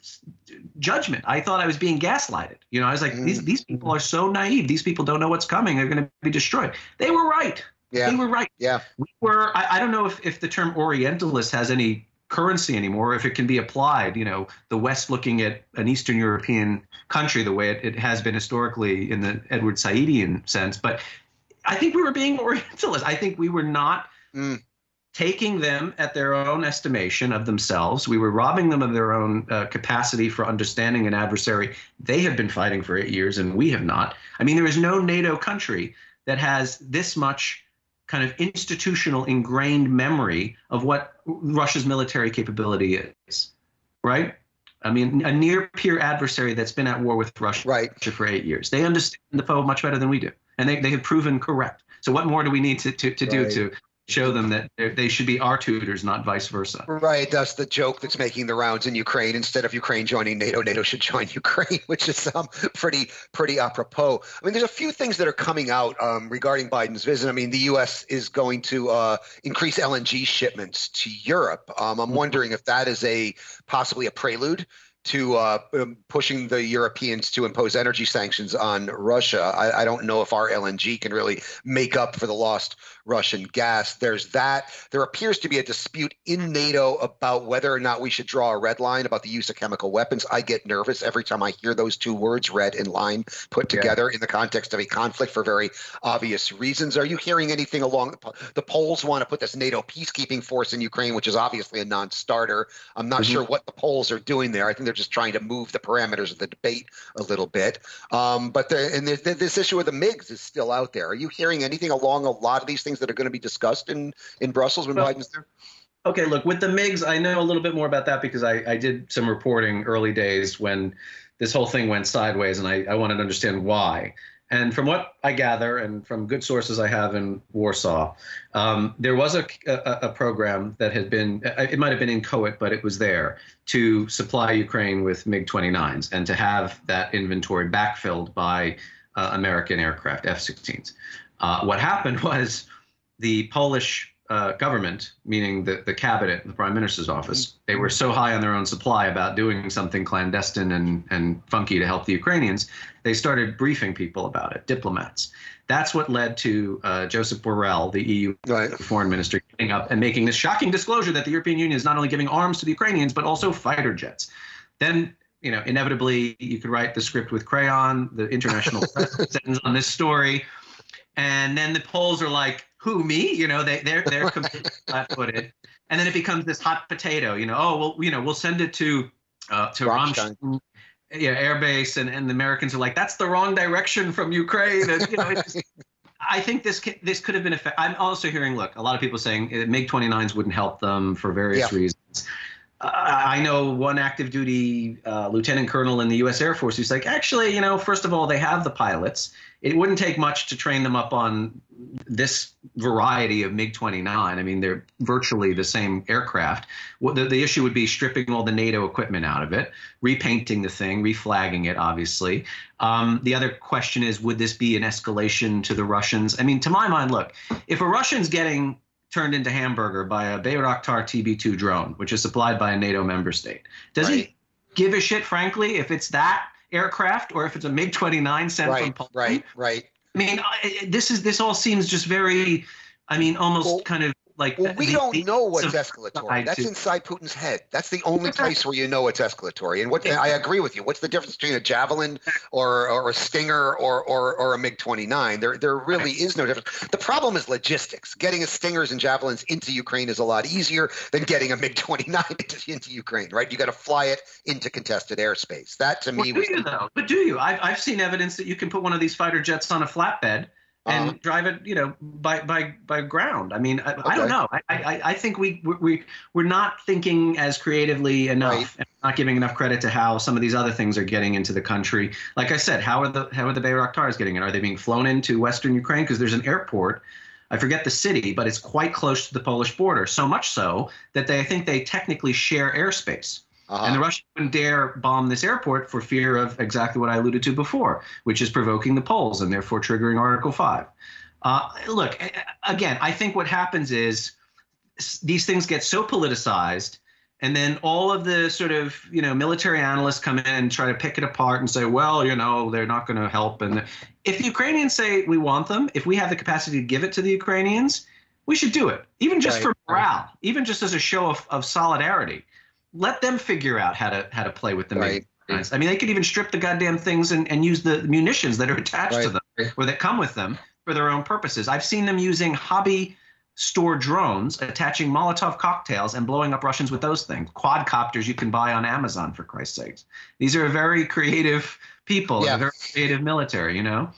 C: judgment. I thought I was being gaslighted. You know, I was like, mm-hmm. these these people are so naive. These people don't know what's coming. They're going to be destroyed. They were right.
B: Yeah.
C: They were right.
B: Yeah.
C: We were. I, I don't know if if the term Orientalist has any currency anymore, if it can be applied. You know, the West looking at an Eastern European country the way it, it has been historically in the Edward Saidian sense. But I think we were being Orientalist. I think we were not. Mm taking them at their own estimation of themselves. We were robbing them of their own uh, capacity for understanding an adversary they have been fighting for eight years and we have not. I mean, there is no NATO country that has this much kind of institutional ingrained memory of what Russia's military capability is, right? I mean, a near peer adversary that's been at war with Russia
B: right.
C: for eight years. They understand the foe much better than we do, and they, they have proven correct. So, what more do we need to, to, to do to show them that they should be our tutors, not vice versa.
B: Right. That's the joke that's making the rounds in Ukraine. Instead of Ukraine joining NATO, NATO should join Ukraine, which is um, pretty pretty apropos. I mean, there's a few things that are coming out um, regarding Biden's visit. I mean, the U.S. is going to uh, increase LNG shipments to Europe. Um, I'm mm-hmm. wondering if that is a possibly a prelude to uh, um, pushing the Europeans to impose energy sanctions on Russia. I, I, don't know if our LNG can really make up for the lost Russian gas. There's that. There appears to be a dispute in NATO about whether or not we should draw a red line about the use of chemical weapons. I get nervous every time I hear those two words, red and line, put together yeah. in the context of a conflict for very obvious reasons. Are you hearing anything along the Poles want to put this NATO peacekeeping force in Ukraine, which is obviously a non-starter. I'm not mm-hmm. sure what the Poles are doing there. I think they're just trying to move the parameters of the debate a little bit. Um, but the, and the, this issue of the MiGs is still out there. Are you hearing anything along a lot of these things? Things that are going to be discussed in in Brussels when well, Biden's there?
C: Okay, look with the MIGs, I know a little bit more about that because I, I did some reporting early days when this whole thing went sideways, and I, I wanted to understand why. And from what I gather, and from good sources I have in Warsaw, um, there was a, a, a, program that had been, it might have been in COIT, but it was there to supply Ukraine with MiG 29s and to have that inventory backfilled by uh, American aircraft, F 16s. Uh, what happened was the Polish uh, government, meaning the, the cabinet, the prime minister's office, they were so high on their own supply about doing something clandestine and, and funky to help the Ukrainians, they started briefing people about it, diplomats. That's what led to uh, Joseph Borrell, the EU right. foreign minister, getting up and making this shocking disclosure that the European Union is not only giving arms to the Ukrainians, but also fighter jets. Then you know, inevitably you could write the script with crayon. The international press sends on this story, and then the Poles are like, who me? You know, they they're they're completely flat-footed, and then it becomes this hot potato. You know, oh well, you know, we'll send it to uh, to Ramstein, yeah, air base, and and the Americans are like, that's the wrong direction from Ukraine, and you know. Just, I think this this could have been. Effect- I'm also hearing. Look, a lot of people saying MiG 29s wouldn't help them for various yeah. reasons. I know one active duty uh, lieutenant colonel in the U.S. Air Force who's like, actually, you know, first of all, they have the pilots. It wouldn't take much to train them up on this variety of MiG 29. I mean, they're virtually the same aircraft. The, the issue would be stripping all the NATO equipment out of it, repainting the thing, reflagging it, obviously. Um, the other question is would this be an escalation to the Russians? I mean, to my mind, look, if a Russian's getting turned into hamburger by a Bayraktar TB2 drone, which is supplied by a NATO member state. Does right. he give a shit, frankly, if it's that aircraft or if it's a MiG 29 sent
B: right,
C: from Poland?
B: Right, right.
C: I mean, this is this all seems just very, I mean, almost well, kind of like
B: well, we the, don't the, know what's escalatory. That's to, inside Putin's head. That's the only place where you know it's escalatory. And what I agree with you. What's the difference between a javelin or or a stinger or or, or a MiG twenty nine? There there really is no difference. The problem is logistics. Getting a stingers and javelins into Ukraine is a lot easier than getting a MiG twenty nine into Ukraine. Right? You got to fly it into contested airspace. That to
C: well,
B: me
C: do was. You, though? But do you? I've I've seen evidence that you can put one of these fighter jets on a flatbed and uh-huh. drive it, you know, by by by ground. I mean, I, okay. I don't know. I, I I think we we we're not thinking as creatively enough, right. and not giving enough credit to how some of these other things are getting into the country. Like I said, how are the how are the Bayraktars getting in? Are they being flown into Western Ukraine? Because there's an airport. I forget the city, but it's quite close to the Polish border. So much so that they I think they technically share airspace. Uh-huh. And the Russians wouldn't dare bomb this airport for fear of exactly what I alluded to before, which is provoking the Poles and therefore triggering Article 5. Uh, look, again, I think what happens is these things get so politicized and then all of the sort of you know military analysts come in and try to pick it apart and say well you know they're not going to help and if the ukrainians say we want them if we have the capacity to give it to the ukrainians we should do it even just right. for morale even just as a show of, of solidarity let them figure out how to how to play with the right. I mean, they could even strip the goddamn things and, and use the munitions that are attached right. to them or that come with them for their own purposes. I've seen them using hobby store drones, attaching Molotov cocktails and blowing up Russians with those things. Quadcopters you can buy on Amazon, for Christ's sakes. These are very creative people, yeah. very creative military, you know?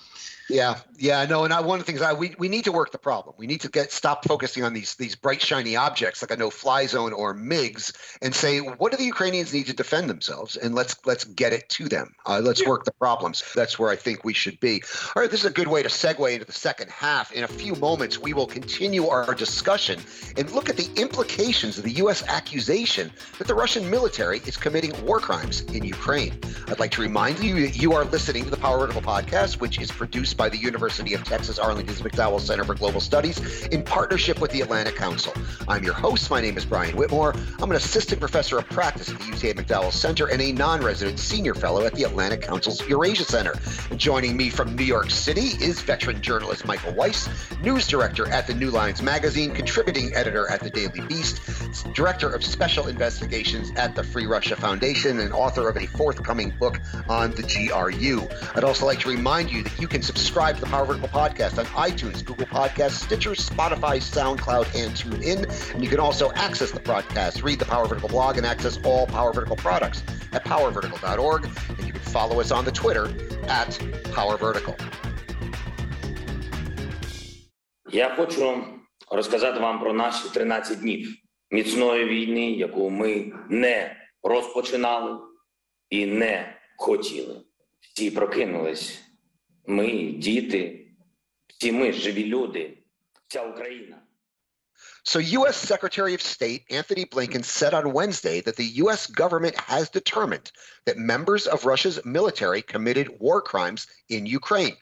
B: Yeah, yeah, no, and I, one of the things I we, we need to work the problem. We need to get stop focusing on these these bright shiny objects like a no fly zone or MIGs and say what do the Ukrainians need to defend themselves and let's let's get it to them. Uh, let's yeah. work the problems. That's where I think we should be. All right, this is a good way to segue into the second half. In a few moments, we will continue our discussion and look at the implications of the U.S. accusation that the Russian military is committing war crimes in Ukraine. I'd like to remind you that you are listening to the Power Vertical podcast, which is produced by the University of Texas Arlington's McDowell Center for Global Studies in partnership with the Atlantic Council. I'm your host. My name is Brian Whitmore. I'm an assistant professor of practice at the UTA McDowell Center and a non resident senior fellow at the Atlantic Council's Eurasia Center. Joining me from New York City is veteran journalist Michael Weiss, news director at the New Lines Magazine, contributing editor at the Daily Beast, director of special investigations at the Free Russia Foundation, and author of a forthcoming book on the GRU. I'd also like to remind you that you can subscribe to the Power Vertical Podcast on iTunes, Google Podcasts, Stitcher, Spotify, SoundCloud, and TuneIn. And you can also access the podcast, read the Power Vertical blog, and access all Power Vertical products at powervertical.org. And you can follow us on the Twitter at Power Vertical.
A: Я хочу розказати вам про наші 13 днів міцної війни, яку ми не розпочинали і не хотіли. Всі прокинулись. Ми, діти, всі ми живі люди, вся Україна.
B: So, U.S. Secretary of State Antony Blinken said on Wednesday that the U.S. government has determined that members of Russia's military committed war crimes in Ukraine.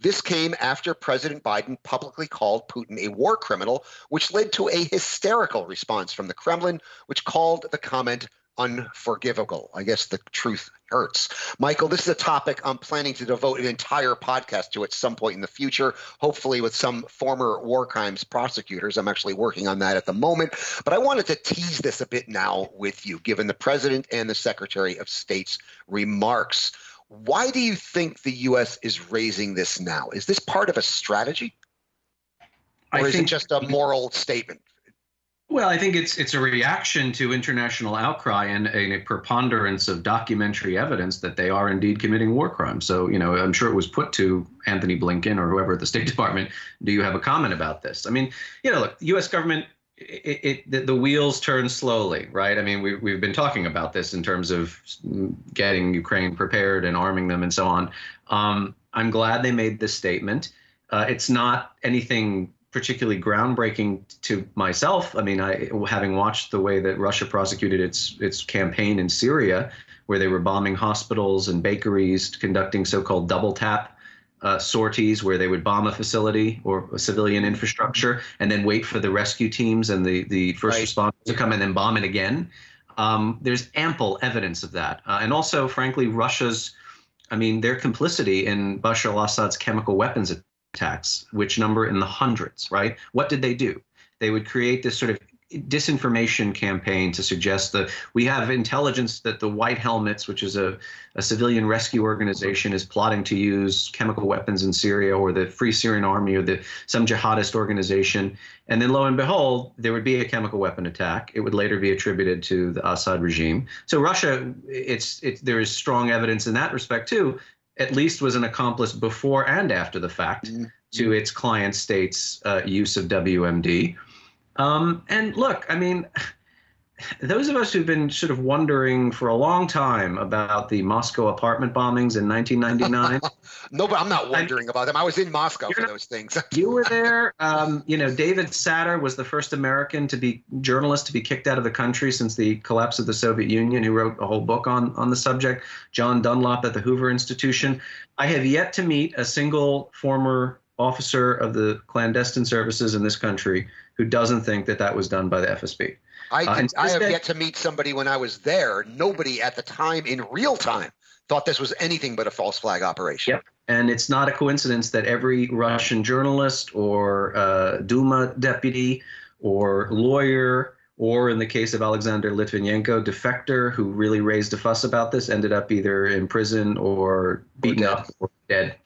B: This came after President Biden publicly called Putin a war criminal, which led to a hysterical response from the Kremlin, which called the comment unforgivable. I guess the truth hurts. Michael, this is a topic I'm planning to devote an entire podcast to at some point in the future, hopefully with some former war crimes prosecutors. I'm actually working on that at the moment. But I wanted to tease this a bit now with you, given the president and the secretary of state's remarks. Why do you think the U.S. is raising this now? Is this part of a strategy? Or I is it just a moral statement?
C: Well, I think it's it's a reaction to international outcry and, and, a preponderance of documentary evidence that they are indeed committing war crimes. So, you know, I'm sure it was put to Antony Blinken or whoever at the State Department. Do you have a comment about this? I mean, you know, look, U.S. government. It, it the, the wheels turn slowly, right? I mean, we, we've been talking about this in terms of getting Ukraine prepared and arming them and so on. Um, I'm glad they made this statement. Uh, it's not anything particularly groundbreaking to myself. I mean, I having watched the way that Russia prosecuted its its campaign in Syria, where they were bombing hospitals and bakeries, conducting so-called double tap uh, sorties, where they would bomb a facility or a civilian infrastructure, and then wait for the rescue teams and the the first right. responders to come and then bomb it again. Um, there's ample evidence of that, uh, and also, frankly, Russia's. I mean, their complicity in Bashar al-Assad's chemical weapons attacks, which number in the hundreds, right? What did they do? They would create this sort of disinformation campaign to suggest that we have intelligence that the White Helmets, which is a, a civilian rescue organization, is plotting to use chemical weapons in Syria, or the Free Syrian Army, or the some jihadist organization. And then, lo and behold, there would be a chemical weapon attack. It would later be attributed to the Assad regime. So Russia, it's, it's there is strong evidence in that respect too at least was an accomplice before and after the fact mm-hmm. to its client states' uh, use of WMD. Um, and look, I mean, those of us who've been sort of wondering for a long time about the Moscow apartment bombings in 1999.
B: no, but I'm not wondering I, about them. I was in Moscow for those things.
C: you were there. Um, you know, David Satter was the first American to be journalist to be kicked out of the country since the collapse of the Soviet Union, who wrote a whole book on on the subject. John Dunlop at the Hoover Institution. I have yet to meet a single former officer of the clandestine services in this country who doesn't think that that was done by the FSB.
B: I, uh, I have yet to meet somebody when I was there. Nobody at the time in real time thought this was anything but a false flag operation.
C: Yep. And it's not a coincidence that every Russian journalist or uh, Duma deputy or lawyer or in the case of Alexander Litvinenko, defector who really raised a fuss about this, ended up either in prison or beaten
B: dead.
C: up or dead.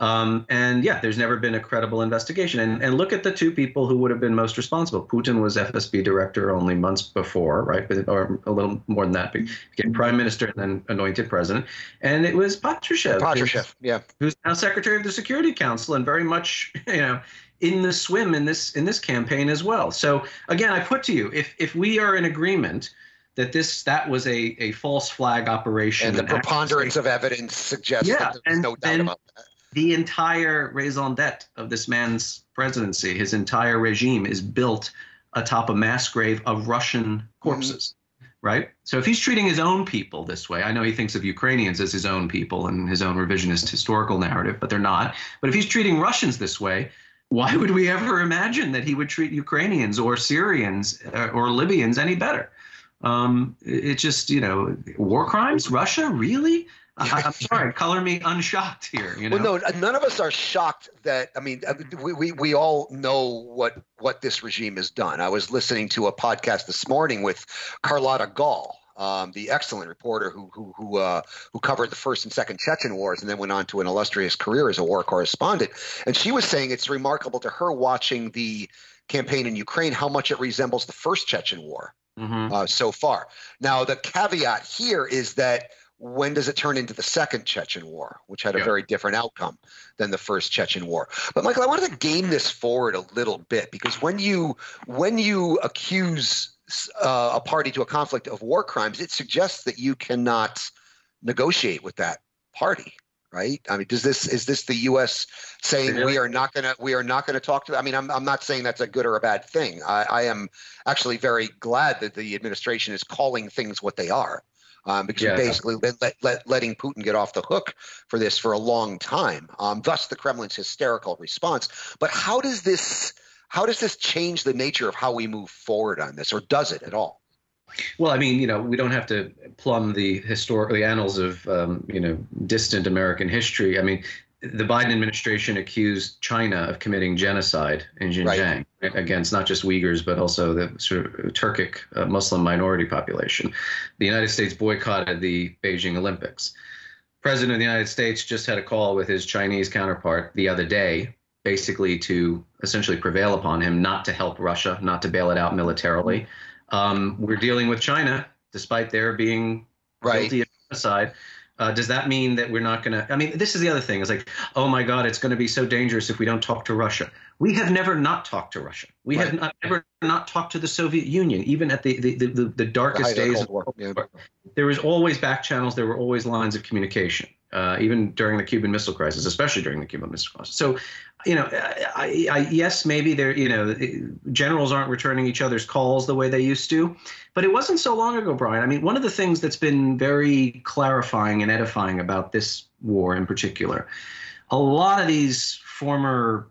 C: Um, and yeah, there's never been a credible investigation. And, and look at the two people who would have been most responsible. Putin was FSB director only months before, right? Or a little more than that, became prime minister and then anointed president. And it was Patrushev.
B: Patrushev, yeah.
C: Who's now secretary of the Security Council and very much, you know, in the swim in this in this campaign as well. So again, I put to you, if if we are in agreement that this that was a, a false flag operation,
B: And the preponderance of evidence suggests
C: Yeah,
B: that there's
C: and
B: no doubt about that.
C: the entire raison d'etre of this man's presidency, his entire regime is built atop a mass grave of Russian corpses. Right? So if he's treating his own people this way, I know he thinks of Ukrainians as his own people and his own revisionist historical narrative, but they're not. But if he's treating Russians this way, why would we ever imagine that he would treat Ukrainians or Syrians uh, or Libyans any better? Um, it just, you know, war crimes, Russia, really? I'm sorry, color me unshocked here. You know,
B: Well, no, none of us are shocked that. I mean, uh, we, we we all know what what this regime has done. I was listening to a podcast this morning with Carlotta Gall, um, the excellent reporter who who who uh, who covered the first and second Chechen wars, and then went on to an illustrious career as a war correspondent. And she was saying it's remarkable to her watching the campaign in Ukraine how much it resembles the first Chechen war
C: Mhm.
B: uh, so far. Now, the caveat here is that when does it turn into the second Chechen war, which had a
C: Yeah.
B: very different outcome than the first Chechen war? But Michael, I wanted to game this forward a little bit because when you when you accuse uh, a party to a conflict of war crimes, it suggests that you cannot negotiate with that party. Right? I mean, does this is this the U.S. saying
C: Really?
B: we are not going to we are not to talk to? I mean, I'm I'm not saying that's a good or a bad thing. I, I am actually very glad that the administration is calling things what they are. Um, because
C: Yeah.
B: basically been let, let, letting Putin get off the hook for this for a long time. Um, thus, the Kremlin's hysterical response. But how does this how does this change the nature of how we move forward on this, or does it at all?
C: Well, I mean, you know, we don't have to plumb the historic the annals of um, you know distant American history. I mean, the Biden administration accused China of committing genocide in Xinjiang against not just Uyghurs but also the sort of Turkic uh, Muslim minority population. The United States boycotted the Beijing Olympics. President of the United States just had a call with his Chinese counterpart the other day, basically to essentially prevail upon him not to help Russia, not to bail it out militarily. Um, we're dealing with China, despite their being
B: Right.
C: guilty of genocide. Uh, does that mean that we're not going to? I mean, this is the other thing. It's like, oh my God, it's going to be so dangerous if we don't talk to Russia. We have never not talked to Russia. We have
B: Right.
C: not ever not talked to the Soviet Union, even at the the, the, the, darkest
B: of the
C: days.
B: Cold War. Yeah.
C: There was always back channels. There were always lines of communication, uh, even during the Cuban Missile Crisis, especially during the Cuban Missile Crisis. So, you know, I, I, yes, maybe there, you know, generals aren't returning each other's calls the way they used to, but it wasn't so long ago, Brian. I mean, one of the things that's been very clarifying and edifying about this war in particular, a lot of these former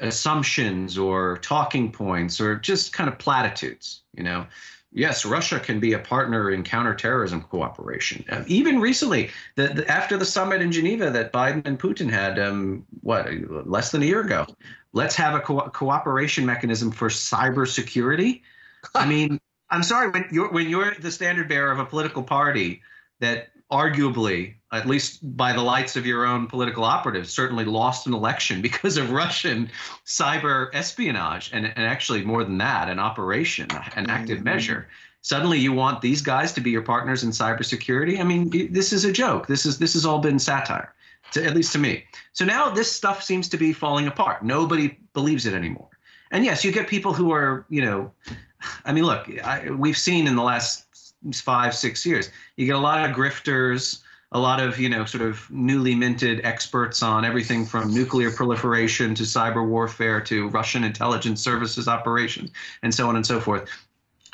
C: assumptions or talking points or just kind of platitudes, you know. Yes, Russia can be a partner in counterterrorism cooperation. Uh, even recently, the, the, after the summit in Geneva that Biden and Putin had, um, what, less than a year ago, let's have a co- cooperation mechanism for cybersecurity. I mean, I'm sorry when you're when you're the standard bearer of a political party that arguably, at least by the lights of your own political operatives, certainly lost an election because of Russian cyber espionage, and, and actually more than that, an operation, an active
B: Mhm.
C: measure. Suddenly, you want these guys to be your partners in cybersecurity. I mean, this is a joke. This is this has all been satire, to, at least to me. So now this stuff seems to be falling apart. Nobody believes it anymore. And yes, you get people who are, you know, I mean, look, I, we've seen in the last five, six years, you get a lot of grifters, a lot of, you know, sort of newly minted experts on everything from nuclear proliferation to cyber warfare to Russian intelligence services operations and so on and so forth.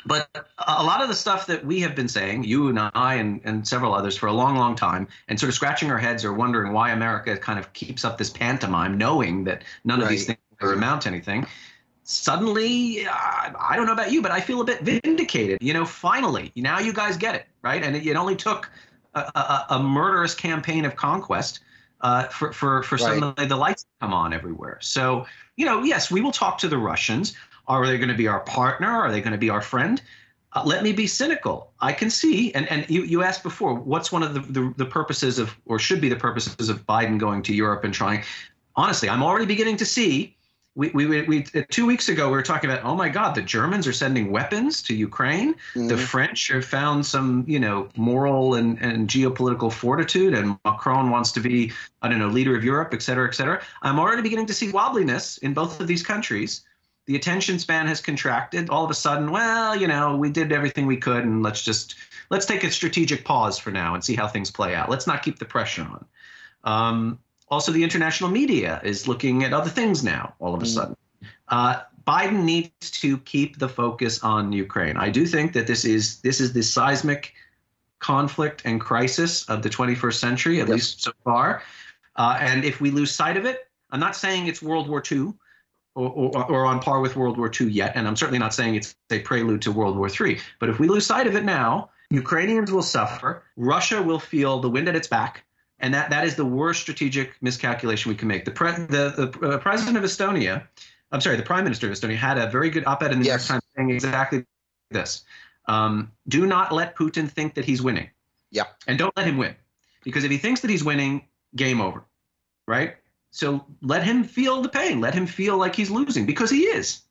C: But a lot of the stuff that we have been saying, you and I and, and several others for a long, long time, and sort of scratching our heads or wondering why America kind of keeps up this pantomime, knowing that none of these things will amount to anything suddenly uh, i don't know about you but i feel a bit vindicated. You know finally now you guys get it right? And it, it only took a, a, a murderous campaign of conquest uh, for for for
B: Right.
C: suddenly the lights to come on everywhere so you know yes we will talk to the russians Are they going to be our partner? Are they going to be our friend? Uh, let me be cynical. I can see, and, and you, you asked before, what's one of the, the, the purposes of, or should be the purposes of Biden going to Europe and trying? Honestly, I'm already beginning to see we, we, we, two weeks ago we were talking about oh my god the germans are sending weapons to ukraine. Mm-hmm. the french have found some you know moral and, and geopolitical fortitude and macron wants to be i don't know leader of europe et cetera et cetera. I'm already beginning to see wobbliness in both of these countries. The attention span has contracted. All of a sudden well you know we did everything we could and let's just let's take a strategic pause for now and see how things play out. Let's not keep the pressure on. Um, also the international media is looking at other things now all of a mm. sudden. Uh, biden needs to keep the focus on ukraine. I do think that this is this is the seismic conflict and crisis of the 21st century at yes. least so far. Uh, and if we lose sight of it i'm not saying it's world war ii or, or, or, on par with world war ii yet and i'm certainly not saying it's a prelude to world war iii but if we lose sight of it now ukrainians will suffer. Russia will feel the wind at its back and that that is the worst strategic miscalculation we can make. The pre, the, the uh, president of Estonia, I'm sorry, the prime minister of Estonia had a very good op-ed in the yes. New York Times saying exactly this: um, Do not let Putin think that he's winning.
B: Yeah.
C: And don't let him win, because if he thinks that he's winning, game over, right? So let him feel the pain. Let him feel like he's losing because he is.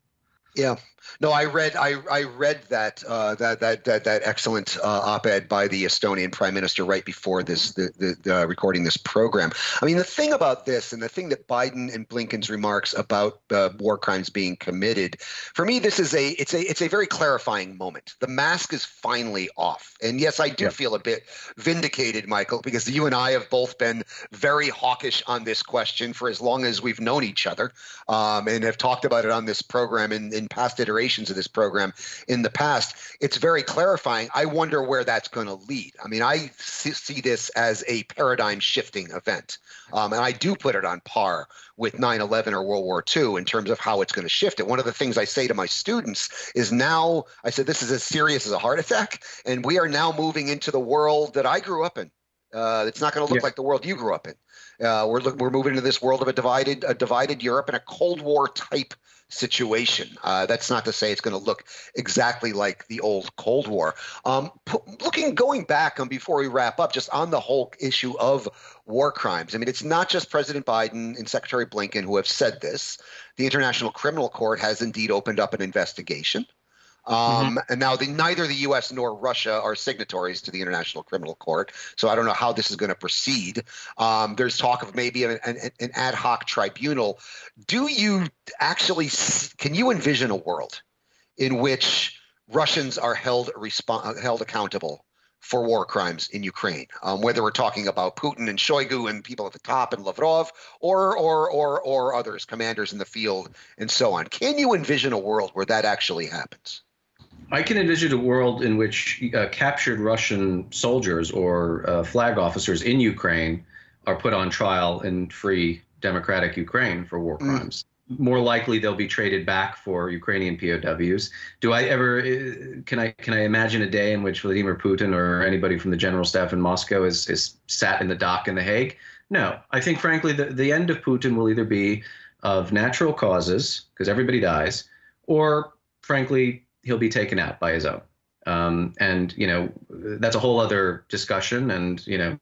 B: Yeah. No, I read I, I read that uh, that that that that excellent uh, op-ed by the Estonian Prime Minister right before this the, the, the, recording this program. I mean, the thing about this and the thing that Biden and Blinken's remarks about uh, war crimes being committed, for me, this is a it's a it's a very clarifying moment. The mask is finally off, and yes, I do yeah. feel a bit vindicated, Michael, because you and I have both been very hawkish on this question for as long as we've known each other, um, and have talked about it on this program in, in past iterations iterations of this program in the past, it's very clarifying. I wonder where that's going to lead. I mean, I see this as a paradigm shifting event. Um, and I do put it on par with 9 11 or World War II in terms of how it's going to shift it. One of the things I say to my students is now, I said, this is as serious as a heart attack. And we are now moving into the world that I grew up in. Uh, it's not going to look yeah. like the world you grew up in. Uh, we're look, we're moving into this world of a divided a divided Europe and a Cold War type situation. Uh, that's not to say it's going to look exactly like the old Cold War. Um, p- looking going back um, before we wrap up, just on the whole issue of war crimes. I mean, it's not just President Biden and Secretary Blinken who have said this. The International Criminal Court has indeed opened up an investigation. Um, mm-hmm. And now, the, neither the U.S. nor Russia are signatories to the International Criminal Court, so I don't know how this is going to proceed. Um, there's talk of maybe an, an, an, ad hoc tribunal. Do you actually can you envision a world in which Russians are held resp- held accountable for war crimes in Ukraine, um, whether we're talking about Putin and Shoigu and people at the top and Lavrov, or or or or others, commanders in the field, and so on. Can you envision a world where that actually happens?
C: I can envision a world in which uh, captured Russian soldiers or uh, flag officers in Ukraine are put on trial in free democratic Ukraine for war mm. crimes. Mm. More likely, they'll be traded back for Ukrainian POWs. Do I ever uh, can I can I imagine a day in which Vladimir Putin or anybody from the general staff in Moscow is is sat in the dock in the Hague? No, I think frankly the the end of Putin will either be of natural causes because everybody dies, or frankly he'll be taken out by his own. Um, and you know that's a whole other discussion. And you know,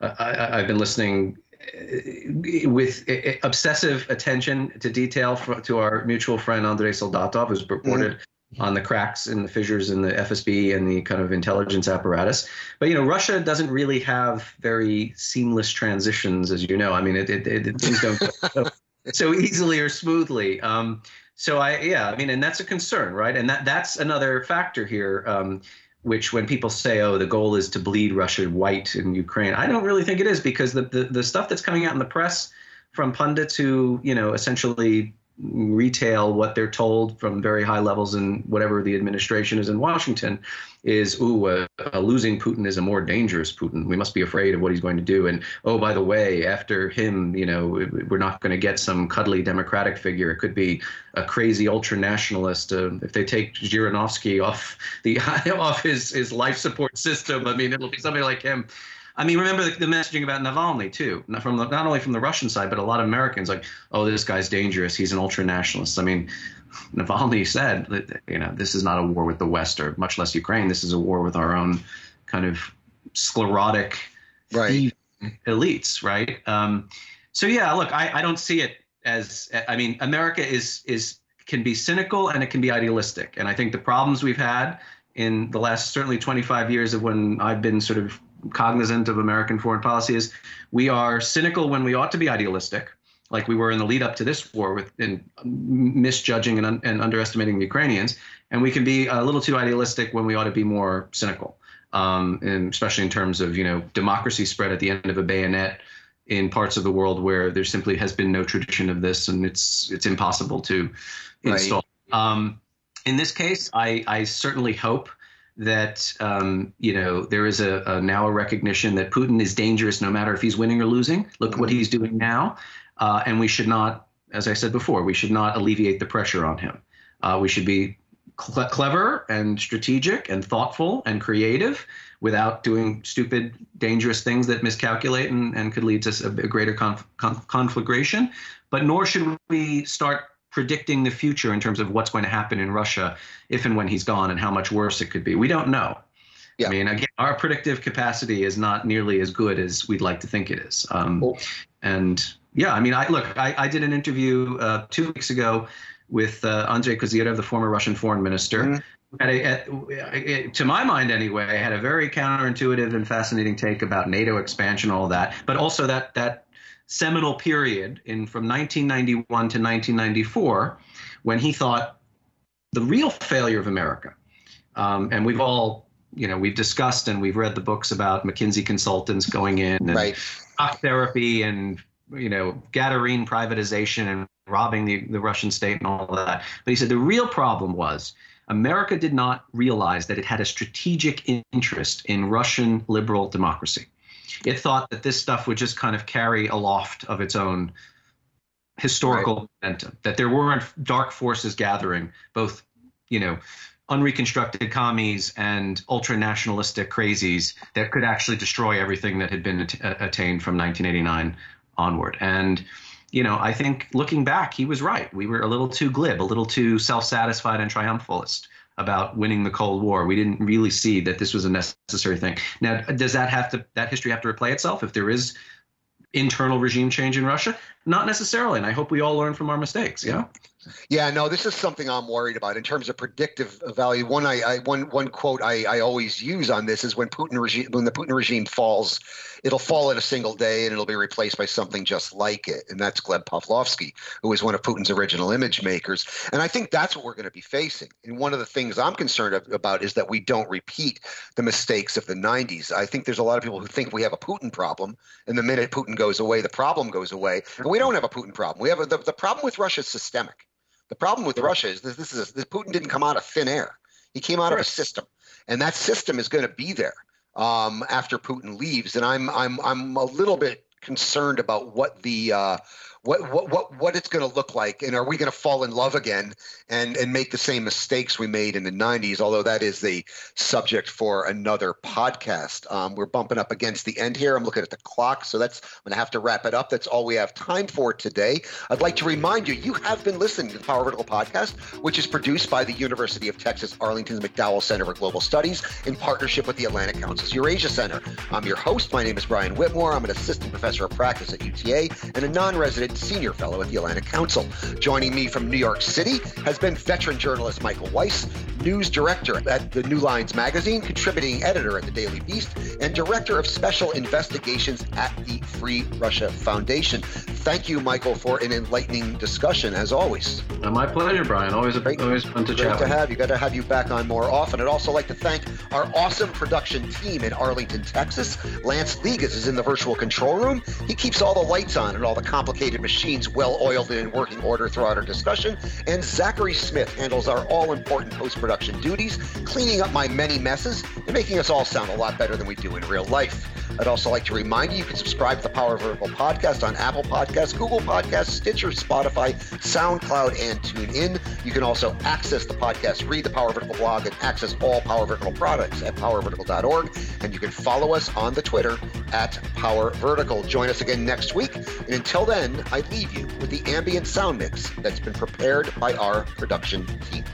C: I, have been listening uh, with uh, obsessive attention to detail for, to our mutual friend Andrei Soldatov, who's reported. Mm-hmm. On the cracks and the fissures in the FSB and the kind of intelligence apparatus, but you know Russia doesn't really have very seamless transitions, as you know. I mean, it, it, it things don't go so easily or smoothly. Um, so I yeah, I mean, and that's a concern, right? And that that's another factor here. Um, which when people say, oh, the goal is to bleed Russia white in Ukraine, I don't really think it is because the, the, the stuff that's coming out in the press from pundits who, you know, essentially retail what they're told from very high levels in whatever the administration is in Washington is, ooh, uh, uh, losing Putin is a more dangerous Putin. We must be afraid of what he's going to do. And oh, by the way, after him, you know, we're not going to get some cuddly democratic figure. It could be a crazy ultra nationalist. Uh, if they take Zhirinovsky off the off his his life support system, I mean, it'll be somebody like him. I mean, remember the, the messaging about Navalny too, not from the, not only from the Russian side, but a lot of Americans like, oh, this guy's dangerous. He's an ultra nationalist. I mean, Navalny said, that, you know, this is not a war with the West or much less Ukraine. This is a war with our own kind of sclerotic
B: right.
C: elites, right? Um, so yeah, look, I, I don't see it as I mean, America is is can be cynical and it can be idealistic, and I think the problems we've had in the last certainly 25 years of when I've been sort of cognizant of American foreign policy is we are cynical when we ought to be idealistic, like we were in the lead up to this war with in misjudging and, and underestimating the Ukrainians, and we can be a little too idealistic when we ought to be more cynical, um, and especially in terms of you know democracy spread at the end of a bayonet in parts of the world where there simply has been no tradition of this, and it's it's impossible to install. Right. Um, in this case, I, I certainly hope that um, you know there is a, a, now a recognition that Putin is dangerous no matter if he's winning or losing. Look what he's doing now, uh, and we should not, as I said before, we should not alleviate the pressure on him. Uh, we should be cl- clever and strategic and thoughtful and creative without doing stupid, dangerous things that miscalculate and, and could lead to a, a greater conf- conf- conflagration. But nor should we start predicting the future in terms of what's going to happen in Russia if and when he's gone and how much worse it could be. We don't know. Yeah. I mean, again, our predictive capacity is not nearly as good as we'd like to think it is. Um, cool. And yeah, I mean, I look, I, I did an interview uh, two weeks ago with uh, Andrei Kozyrev, the former Russian foreign minister. Mm-hmm. At a, at, to my mind, anyway, had a very counterintuitive and fascinating take about NATO expansion, all that, but also that that seminal period in from 1991 to 1994 when he thought the real failure of America, um, and we've all, you know, we've discussed and we've read the books about McKinsey consultants going in and
B: right.
C: shock therapy and you know Gadarene privatization and robbing the, the Russian state and all that. But he said the real problem was America did not realize that it had a strategic interest in Russian liberal democracy it thought that this stuff would just kind of carry aloft of its own historical right. momentum, that there weren't dark forces gathering, both, you know, unreconstructed commies and ultra nationalistic crazies that could actually destroy everything that had been at- uh, attained from 1989 onward. And, you know, I think looking back, he was right. We were a little too glib, a little too self satisfied and triumphalist about winning the Cold War. We didn't really see that this was a necessary thing. Now, does that have to that history have to replay itself if there is internal regime change in Russia? Not necessarily, and I hope we all learn from our mistakes. Yeah.
B: Yeah, no, this is something I'm worried about in terms of predictive value. One, I, I one one quote I, I always use on this is when Putin regime when the Putin regime falls, it'll fall in a single day and it'll be replaced by something just like it, and that's Gleb Pavlovsky, who is one of Putin's original image makers. And I think that's what we're going to be facing. And one of the things I'm concerned about is that we don't repeat the mistakes of the 90s. I think there's a lot of people who think we have a Putin problem, and the minute Putin goes away, the problem goes away. But we don't have a Putin problem. We have a, the, the problem with Russia is systemic. The problem with Russia is this, this is this Putin didn't come out of thin air. He came out of a system, and that system is going to be there um, after Putin leaves. And I'm I'm I'm a little bit concerned about what the uh, what what what what it's going to look like and are we going to fall in love again and and make the same mistakes we made in the 90s although that is the subject for another podcast. Um, we're bumping up against the end here. I'm looking at the clock so that's i'm going to have to wrap it up. That's all we have time for today. I'd like to remind you you have been listening to the power vertical podcast which is produced by the university of texas arlington's mcdowell center for global studies in partnership with the atlantic council's eurasia center. I'm your host. My name is brian whitmore. I'm an assistant professor of practice at uta and a non-resident Senior Fellow at the Atlantic Council. Joining me from New York City has been veteran journalist Michael Weiss, news director at the New Lines magazine, contributing editor at the Daily Beast, and director of special investigations at the Free Russia Foundation. Thank you, Michael, for an enlightening discussion as always.
C: Uh, my pleasure, Brian. Always a, Great. always fun to
B: Great
C: chat.
B: to have you. Got to have you back on more often. I'd also like to thank our awesome production team in Arlington, Texas. Lance Ligas is in the virtual control room. He keeps all the lights on and all the complicated machines well oiled and in working order throughout our discussion. And Zachary Smith handles our all important post production duties, cleaning up my many messes and making us all sound a lot better than we do in real life. I'd also like to remind you you can subscribe to the Power Vertical podcast on Apple Podcasts, Google Podcasts, Stitcher, Spotify, SoundCloud, and TuneIn. You can also access the podcast, read the Power Vertical blog, and access all Power Vertical products at powervertical.org. And you can follow us on the Twitter at Power Vertical. Join us again next week. And until then, I leave you with the ambient sound mix that's been prepared by our production team.